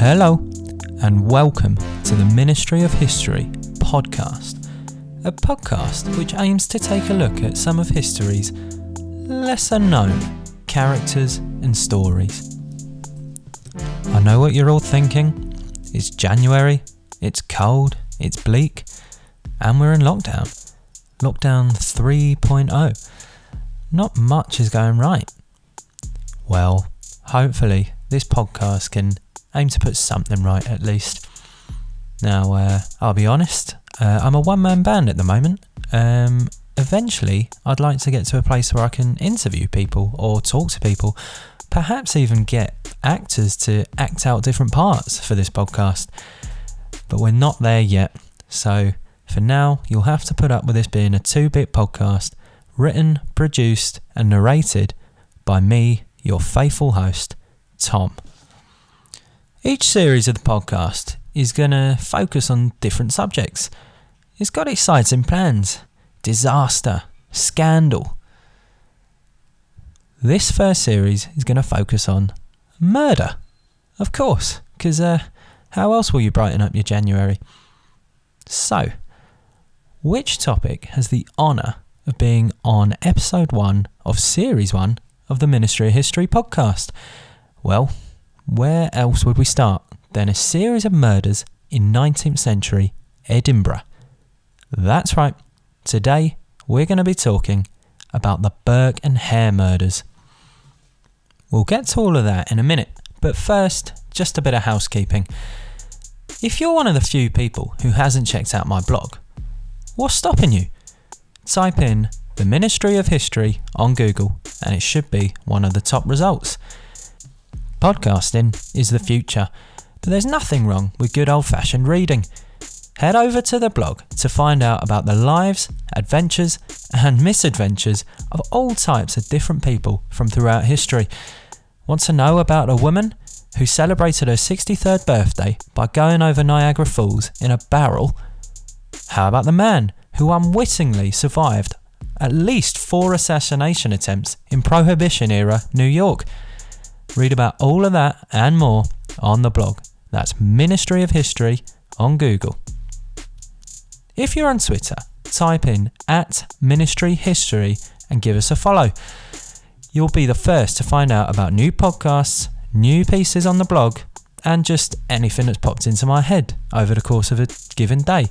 Hello, and welcome to the Ministry of History podcast, a podcast which aims to take a look at some of history's lesser known characters and stories. I know what you're all thinking. It's January, it's cold, it's bleak, and we're in lockdown. Lockdown 3.0. Not much is going right. Well, hopefully, this podcast can aim to put something right at least. Now, uh, I'll be honest, uh, I'm a one man band at the moment. Um, eventually, I'd like to get to a place where I can interview people or talk to people, perhaps even get actors to act out different parts for this podcast. But we're not there yet, so for now, you'll have to put up with this being a two bit podcast written, produced, and narrated by me, your faithful host, Tom. Each series of the podcast is going to focus on different subjects. It's got exciting plans disaster, scandal. This first series is going to focus on murder. Of course, because uh, how else will you brighten up your January? So, which topic has the honour of being on episode one of series one of the Ministry of History podcast? Well, where else would we start than a series of murders in 19th century Edinburgh? That's right, today we're going to be talking about the Burke and Hare murders. We'll get to all of that in a minute, but first, just a bit of housekeeping. If you're one of the few people who hasn't checked out my blog, what's stopping you? Type in the Ministry of History on Google and it should be one of the top results. Podcasting is the future, but there's nothing wrong with good old fashioned reading. Head over to the blog to find out about the lives, adventures, and misadventures of all types of different people from throughout history. Want to know about a woman who celebrated her 63rd birthday by going over Niagara Falls in a barrel? How about the man who unwittingly survived at least four assassination attempts in Prohibition era New York? Read about all of that and more on the blog. That's Ministry of History on Google. If you're on Twitter, type in at Ministry History and give us a follow. You'll be the first to find out about new podcasts, new pieces on the blog, and just anything that's popped into my head over the course of a given day.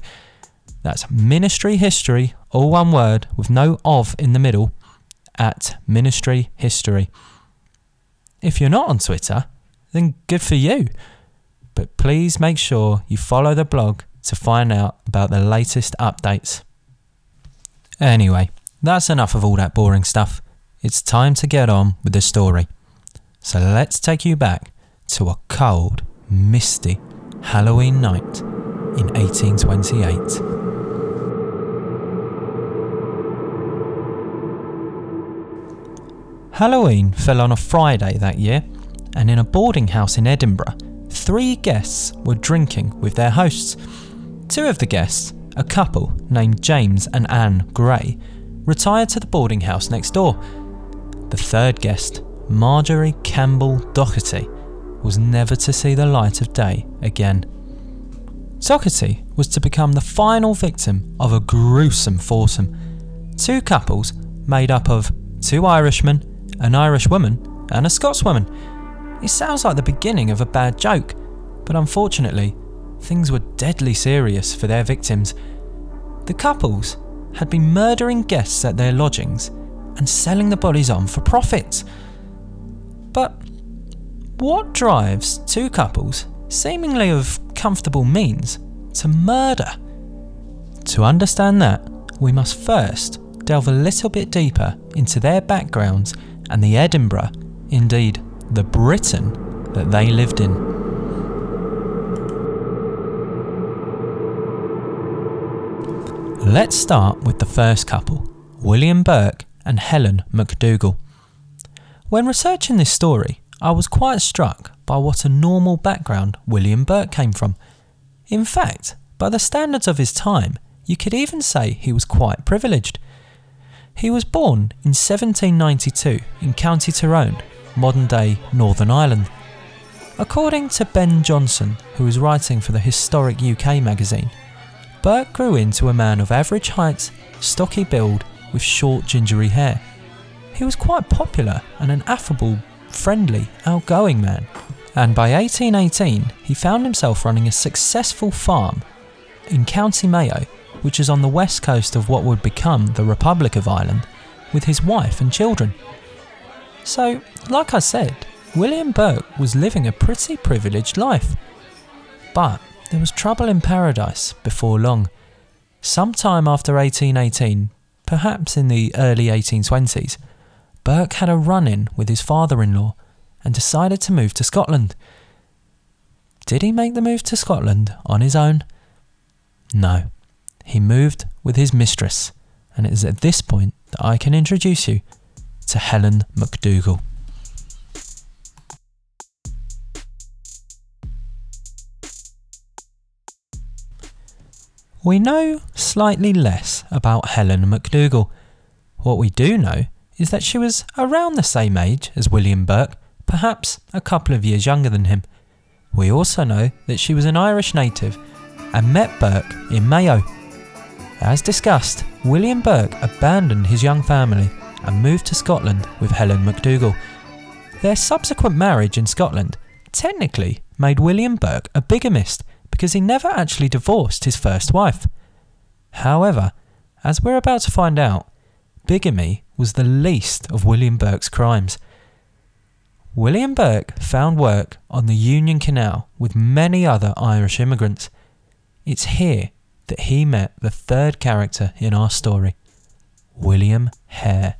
That's Ministry History, all one word with no of in the middle, at Ministry History. If you're not on Twitter, then good for you. But please make sure you follow the blog to find out about the latest updates. Anyway, that's enough of all that boring stuff. It's time to get on with the story. So let's take you back to a cold, misty Halloween night in 1828. Halloween fell on a Friday that year, and in a boarding house in Edinburgh, three guests were drinking with their hosts. Two of the guests, a couple named James and Anne Gray, retired to the boarding house next door. The third guest, Marjorie Campbell Docherty, was never to see the light of day again. Docherty was to become the final victim of a gruesome foursome. Two couples made up of two Irishmen an Irish woman, and a Scotswoman. It sounds like the beginning of a bad joke, but unfortunately, things were deadly serious for their victims. The couples had been murdering guests at their lodgings and selling the bodies on for profit. But what drives two couples, seemingly of comfortable means, to murder? To understand that, we must first delve a little bit deeper into their backgrounds and the Edinburgh, indeed, the Britain that they lived in. Let's start with the first couple, William Burke and Helen MacDougall. When researching this story, I was quite struck by what a normal background William Burke came from. In fact, by the standards of his time, you could even say he was quite privileged. He was born in 1792 in County Tyrone, modern day Northern Ireland. According to Ben Johnson, who was writing for the Historic UK magazine, Burke grew into a man of average height, stocky build, with short gingery hair. He was quite popular and an affable, friendly, outgoing man. And by 1818, he found himself running a successful farm in County Mayo, which is on the west coast of what would become the Republic of Ireland, with his wife and children. So, like I said, William Burke was living a pretty privileged life. But there was trouble in paradise before long. Sometime after 1818, perhaps in the early 1820s, Burke had a run in with his father in law and decided to move to Scotland. Did he make the move to Scotland on his own? No. He moved with his mistress, and it is at this point that I can introduce you to Helen MacDougall. We know slightly less about Helen MacDougall. What we do know is that she was around the same age as William Burke, perhaps a couple of years younger than him. We also know that she was an Irish native and met Burke in Mayo. As discussed, William Burke abandoned his young family and moved to Scotland with Helen MacDougall. Their subsequent marriage in Scotland technically made William Burke a bigamist because he never actually divorced his first wife. However, as we're about to find out, bigamy was the least of William Burke's crimes. William Burke found work on the Union Canal with many other Irish immigrants. It's here that he met the third character in our story, William Hare.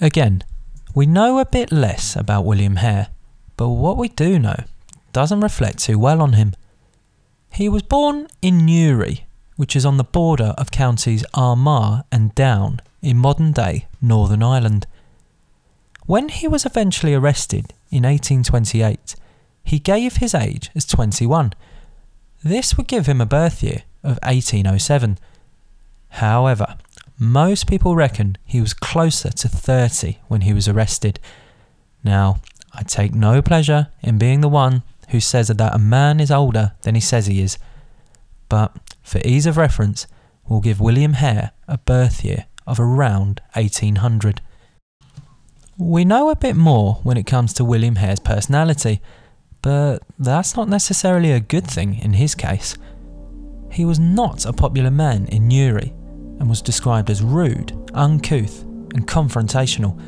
Again, we know a bit less about William Hare, but what we do know doesn't reflect too well on him. He was born in Newry, which is on the border of counties Armagh and Down in modern day Northern Ireland. When he was eventually arrested in 1828, he gave his age as 21. This would give him a birth year of 1807. However, most people reckon he was closer to 30 when he was arrested. Now, I take no pleasure in being the one who says that a man is older than he says he is, but for ease of reference, we'll give William Hare a birth year of around 1800. We know a bit more when it comes to William Hare's personality, but that's not necessarily a good thing in his case. He was not a popular man in Newry and was described as rude, uncouth, and confrontational.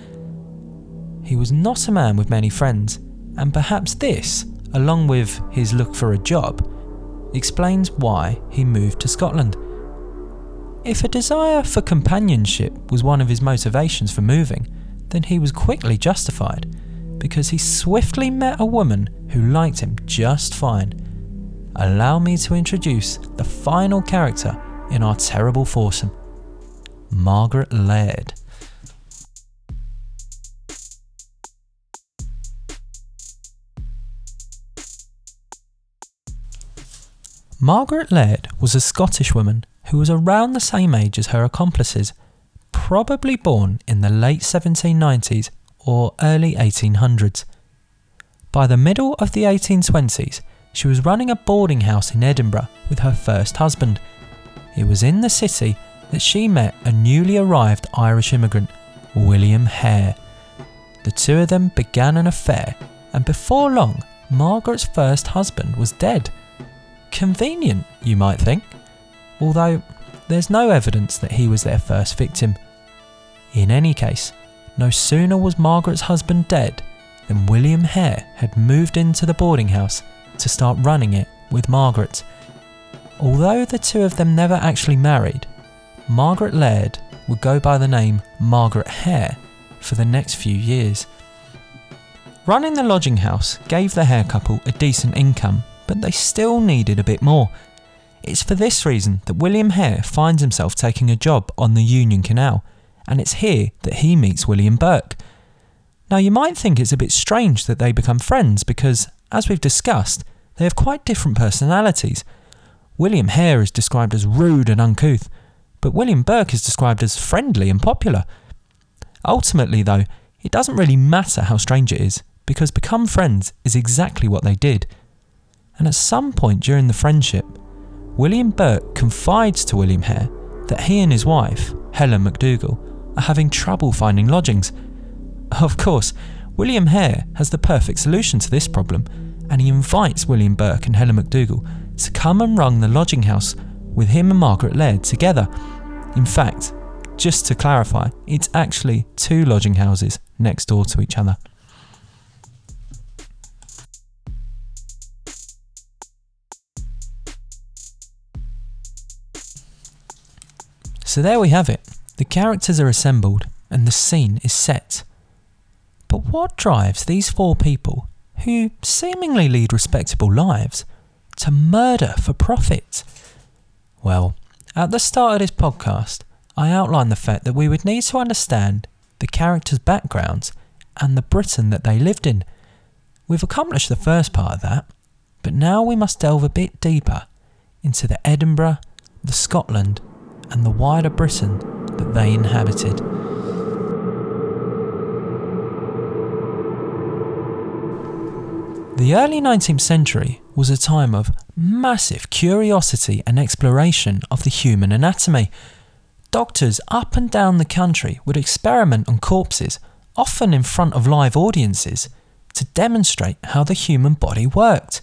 He was not a man with many friends, and perhaps this, along with his look for a job, explains why he moved to Scotland. If a desire for companionship was one of his motivations for moving, then he was quickly justified, because he swiftly met a woman who liked him just fine. Allow me to introduce the final character in our terrible foursome. Margaret Laird. Margaret Laird was a Scottish woman who was around the same age as her accomplices, probably born in the late 1790s or early 1800s. By the middle of the 1820s, she was running a boarding house in Edinburgh with her first husband. It was in the city that she met a newly arrived Irish immigrant, William Hare. The two of them began an affair, and before long, Margaret's first husband was dead. Convenient, you might think, although there's no evidence that he was their first victim. In any case, no sooner was Margaret's husband dead than William Hare had moved into the boarding house to start running it with Margaret. Although the two of them never actually married, Margaret Laird would go by the name Margaret Hare for the next few years. Running the lodging house gave the Hare couple a decent income, but they still needed a bit more. It's for this reason that William Hare finds himself taking a job on the Union Canal, and it's here that he meets William Burke. Now, you might think it's a bit strange that they become friends because, as we've discussed, they have quite different personalities. William Hare is described as rude and uncouth, but William Burke is described as friendly and popular. Ultimately, though, it doesn't really matter how strange it is, because become friends is exactly what they did. And at some point during the friendship, William Burke confides to William Hare that he and his wife, Helen MacDougall, are having trouble finding lodgings. Of course, William Hare has the perfect solution to this problem, and he invites William Burke and Helen MacDougall to come and run the lodging house with him and Margaret Laird together. In fact, just to clarify, it's actually two lodging houses next door to each other. So there we have it. The characters are assembled and the scene is set. But what drives these four people, who seemingly lead respectable lives, to murder for profit? Well, at the start of this podcast, I outlined the fact that we would need to understand the characters' backgrounds and the Britain that they lived in. We've accomplished the first part of that, but now we must delve a bit deeper into the Edinburgh, the Scotland, and the wider Britain that they inhabited. The early 19th century was a time of massive curiosity and exploration of the human anatomy. Doctors up and down the country would experiment on corpses, often in front of live audiences, to demonstrate how the human body worked.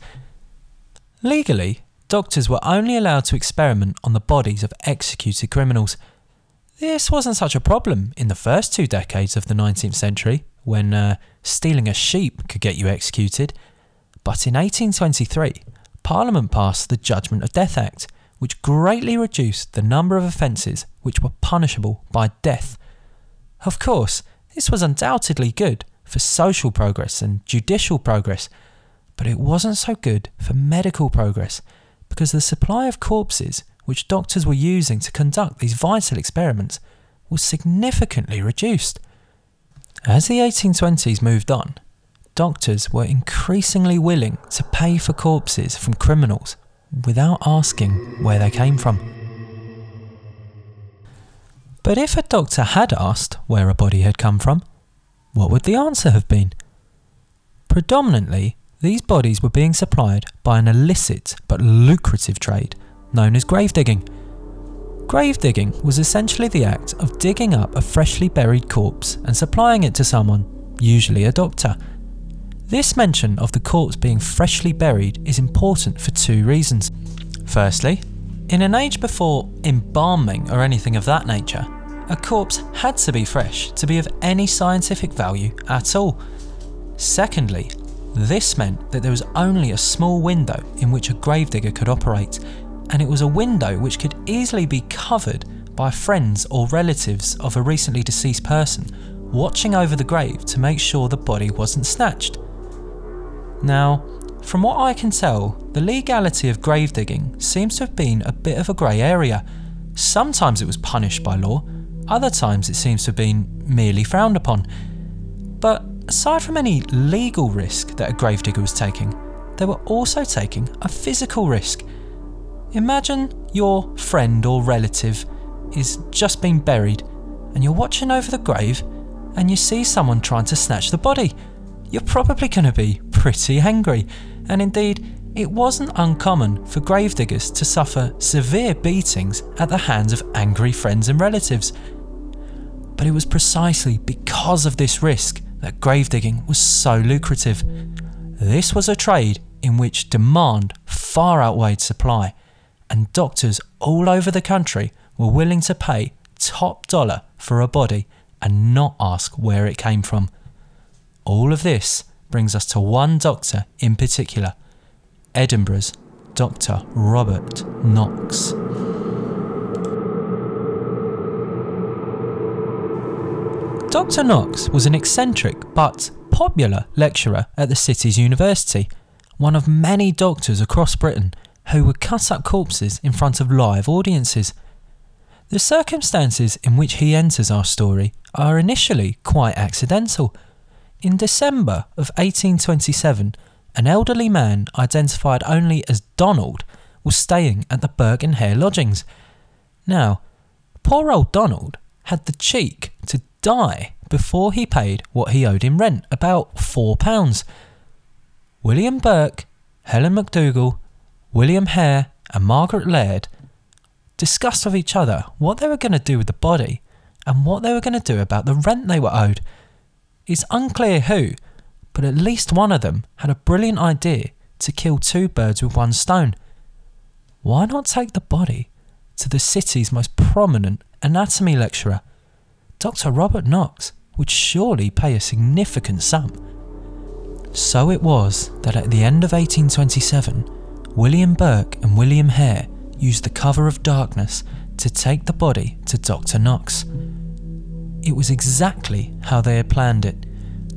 Legally, doctors were only allowed to experiment on the bodies of executed criminals. This wasn't such a problem in the first two decades of the 19th century, when uh, stealing a sheep could get you executed. But in 1823, Parliament passed the Judgment of Death Act, which greatly reduced the number of offences which were punishable by death. Of course, this was undoubtedly good for social progress and judicial progress, but it wasn't so good for medical progress because the supply of corpses which doctors were using to conduct these vital experiments was significantly reduced. As the 1820s moved on, doctors were increasingly willing to pay for corpses from criminals without asking where they came from. But if a doctor had asked where a body had come from, what would the answer have been? Predominantly, these bodies were being supplied by an illicit but lucrative trade known as grave digging. Grave digging was essentially the act of digging up a freshly buried corpse and supplying it to someone, usually a doctor. This mention of the corpse being freshly buried is important for two reasons. Firstly, in an age before embalming or anything of that nature, a corpse had to be fresh to be of any scientific value at all. Secondly, this meant that there was only a small window in which a gravedigger could operate, and it was a window which could easily be covered by friends or relatives of a recently deceased person, watching over the grave to make sure the body wasn't snatched. Now, from what I can tell, the legality of grave digging seems to have been a bit of a grey area. Sometimes it was punished by law, other times it seems to have been merely frowned upon. But aside from any legal risk that a gravedigger was taking, they were also taking a physical risk. Imagine your friend or relative is just been buried and you're watching over the grave and you see someone trying to snatch the body. You're probably going to be pretty angry, and indeed, it wasn't uncommon for gravediggers to suffer severe beatings at the hands of angry friends and relatives. But it was precisely because of this risk that gravedigging was so lucrative. This was a trade in which demand far outweighed supply, and doctors all over the country were willing to pay top dollar for a body and not ask where it came from. All of this brings us to one doctor in particular Edinburgh's Dr. Robert Knox. Dr. Knox was an eccentric but popular lecturer at the city's university, one of many doctors across Britain who would cut up corpses in front of live audiences. The circumstances in which he enters our story are initially quite accidental. In December of 1827, an elderly man identified only as Donald was staying at the Burke and Hare lodgings. Now, poor old Donald had the cheek to die before he paid what he owed in rent, about £4. William Burke, Helen McDougall, William Hare, and Margaret Laird discussed with each other what they were going to do with the body and what they were going to do about the rent they were owed. It's unclear who, but at least one of them had a brilliant idea to kill two birds with one stone. Why not take the body to the city's most prominent anatomy lecturer? Dr. Robert Knox would surely pay a significant sum. So it was that at the end of 1827, William Burke and William Hare used the cover of darkness to take the body to Dr. Knox. It was exactly how they had planned it.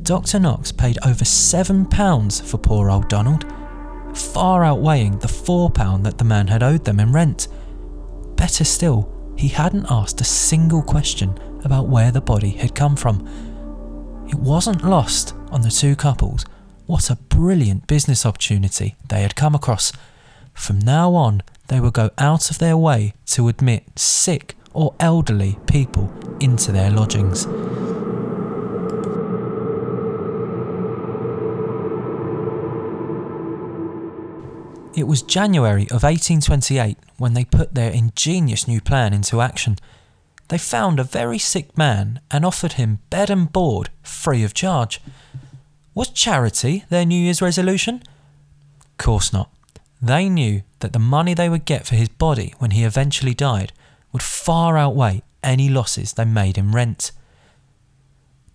Dr. Knox paid over £7 for poor old Donald, far outweighing the £4 that the man had owed them in rent. Better still, he hadn't asked a single question about where the body had come from. It wasn't lost on the two couples what a brilliant business opportunity they had come across. From now on, they would go out of their way to admit sick or elderly people into their lodgings. It was January of 1828 when they put their ingenious new plan into action. They found a very sick man and offered him bed and board free of charge. Was charity their New Year's resolution? Of course not. They knew that the money they would get for his body when he eventually died would far outweigh any losses they made in rent.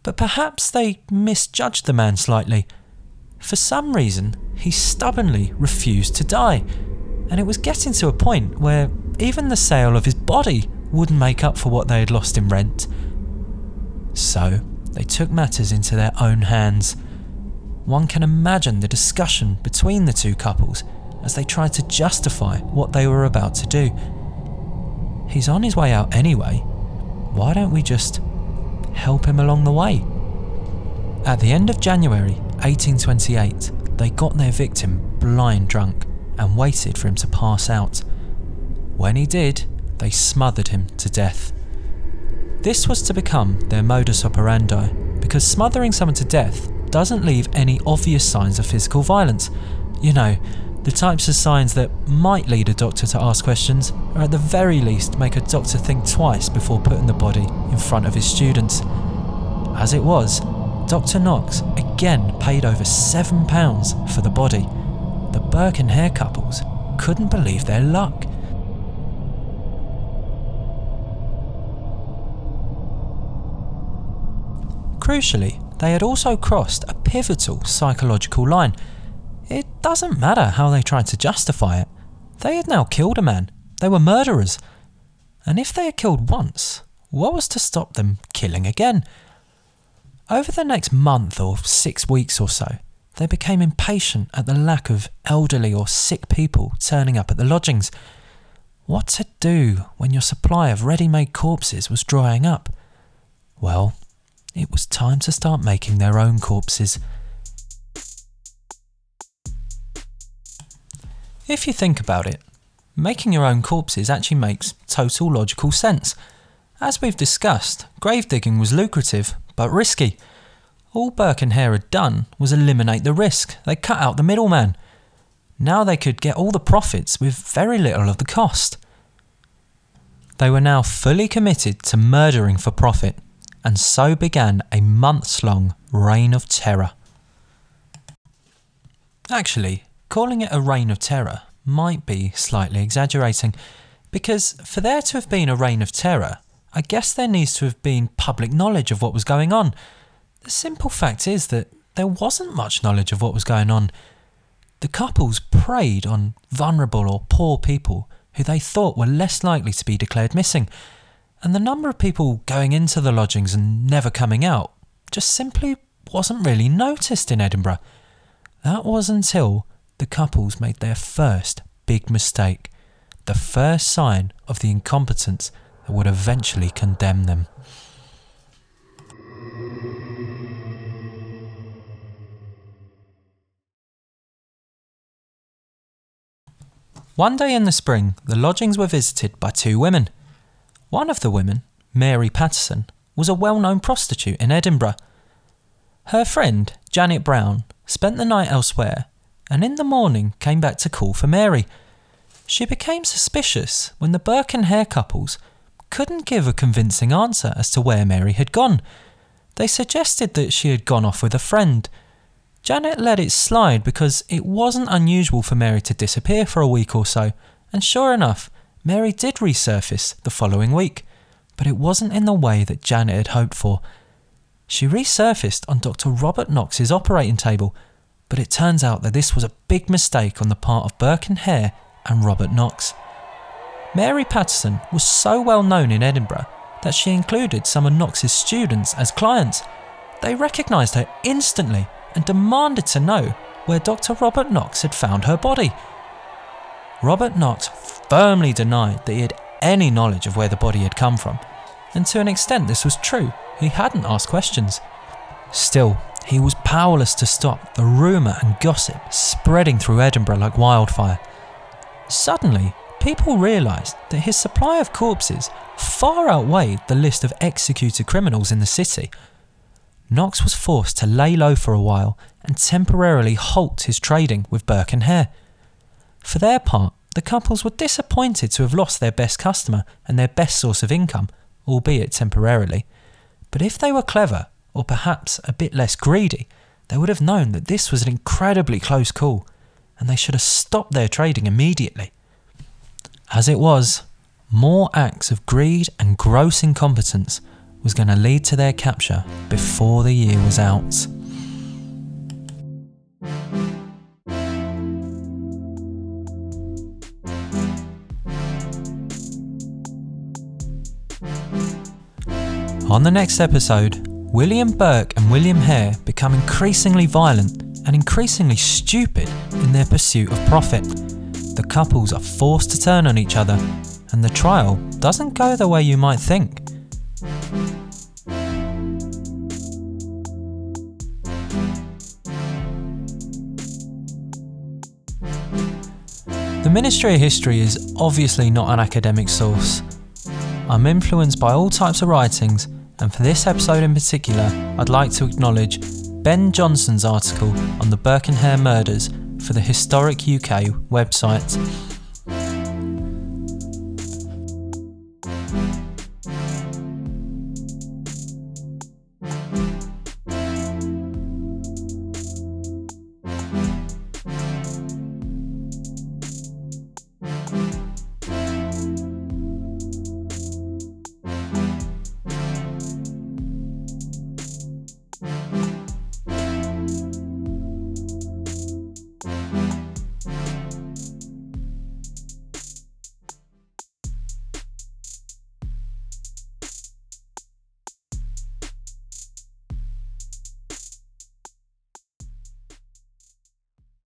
But perhaps they misjudged the man slightly. For some reason, he stubbornly refused to die, and it was getting to a point where even the sale of his body wouldn't make up for what they had lost in rent. So they took matters into their own hands. One can imagine the discussion between the two couples as they tried to justify what they were about to do. He's on his way out anyway. Why don't we just help him along the way? At the end of January 1828, they got their victim blind drunk and waited for him to pass out. When he did, they smothered him to death. This was to become their modus operandi because smothering someone to death doesn't leave any obvious signs of physical violence. You know, the types of signs that might lead a doctor to ask questions, or at the very least make a doctor think twice before putting the body in front of his students. As it was, Dr. Knox again paid over £7 for the body. The Burke and Hare couples couldn't believe their luck. Crucially, they had also crossed a pivotal psychological line. It doesn't matter how they tried to justify it, they had now killed a man. They were murderers. And if they had killed once, what was to stop them killing again? Over the next month or six weeks or so, they became impatient at the lack of elderly or sick people turning up at the lodgings. What to do when your supply of ready made corpses was drying up? Well, it was time to start making their own corpses. If you think about it, making your own corpses actually makes total logical sense. As we've discussed, grave digging was lucrative but risky. All Burke and Hare had done was eliminate the risk. They cut out the middleman. Now they could get all the profits with very little of the cost. They were now fully committed to murdering for profit, and so began a months long reign of terror. Actually, calling it a reign of terror might be slightly exaggerating, because for there to have been a reign of terror, I guess there needs to have been public knowledge of what was going on. The simple fact is that there wasn't much knowledge of what was going on. The couples preyed on vulnerable or poor people who they thought were less likely to be declared missing, and the number of people going into the lodgings and never coming out just simply wasn't really noticed in Edinburgh. That was until the couples made their first big mistake, the first sign of the incompetence that would eventually condemn them. One day in the spring, the lodgings were visited by two women. One of the women, Mary Patterson, was a well known prostitute in Edinburgh. Her friend, Janet Brown, spent the night elsewhere and in the morning came back to call for Mary. She became suspicious when the Burke and Hare couples couldn't give a convincing answer as to where Mary had gone. They suggested that she had gone off with a friend. Janet let it slide because it wasn't unusual for Mary to disappear for a week or so, and sure enough, Mary did resurface the following week, but it wasn't in the way that Janet had hoped for. She resurfaced on Dr. Robert Knox's operating table, but it turns out that this was a big mistake on the part of Burke and Hare and Robert Knox. Mary Patterson was so well known in Edinburgh that she included some of Knox's students as clients. They recognised her instantly and demanded to know where Dr. Robert Knox had found her body. Robert Knox firmly denied that he had any knowledge of where the body had come from, and to an extent this was true, he hadn't asked questions. Still, he was powerless to stop the rumour and gossip spreading through Edinburgh like wildfire. Suddenly, people realised that his supply of corpses far outweighed the list of executed criminals in the city. Knox was forced to lay low for a while and temporarily halt his trading with Burke and Hare. For their part, the couples were disappointed to have lost their best customer and their best source of income, albeit temporarily. But if they were clever, or perhaps a bit less greedy, they would have known that this was an incredibly close call, and they should have stopped their trading immediately. As it was, more acts of greed and gross incompetence was going to lead to their capture before the year was out. On the next episode, William Burke and William Hare become increasingly violent and increasingly stupid in their pursuit of profit. The couples are forced to turn on each other, and the trial doesn't go the way you might think. The Ministry of History is obviously not an academic source. I'm influenced by all types of writings, and for this episode in particular, I'd like to acknowledge Ben Johnson's article on the Burke and Hare murders for the Historic UK website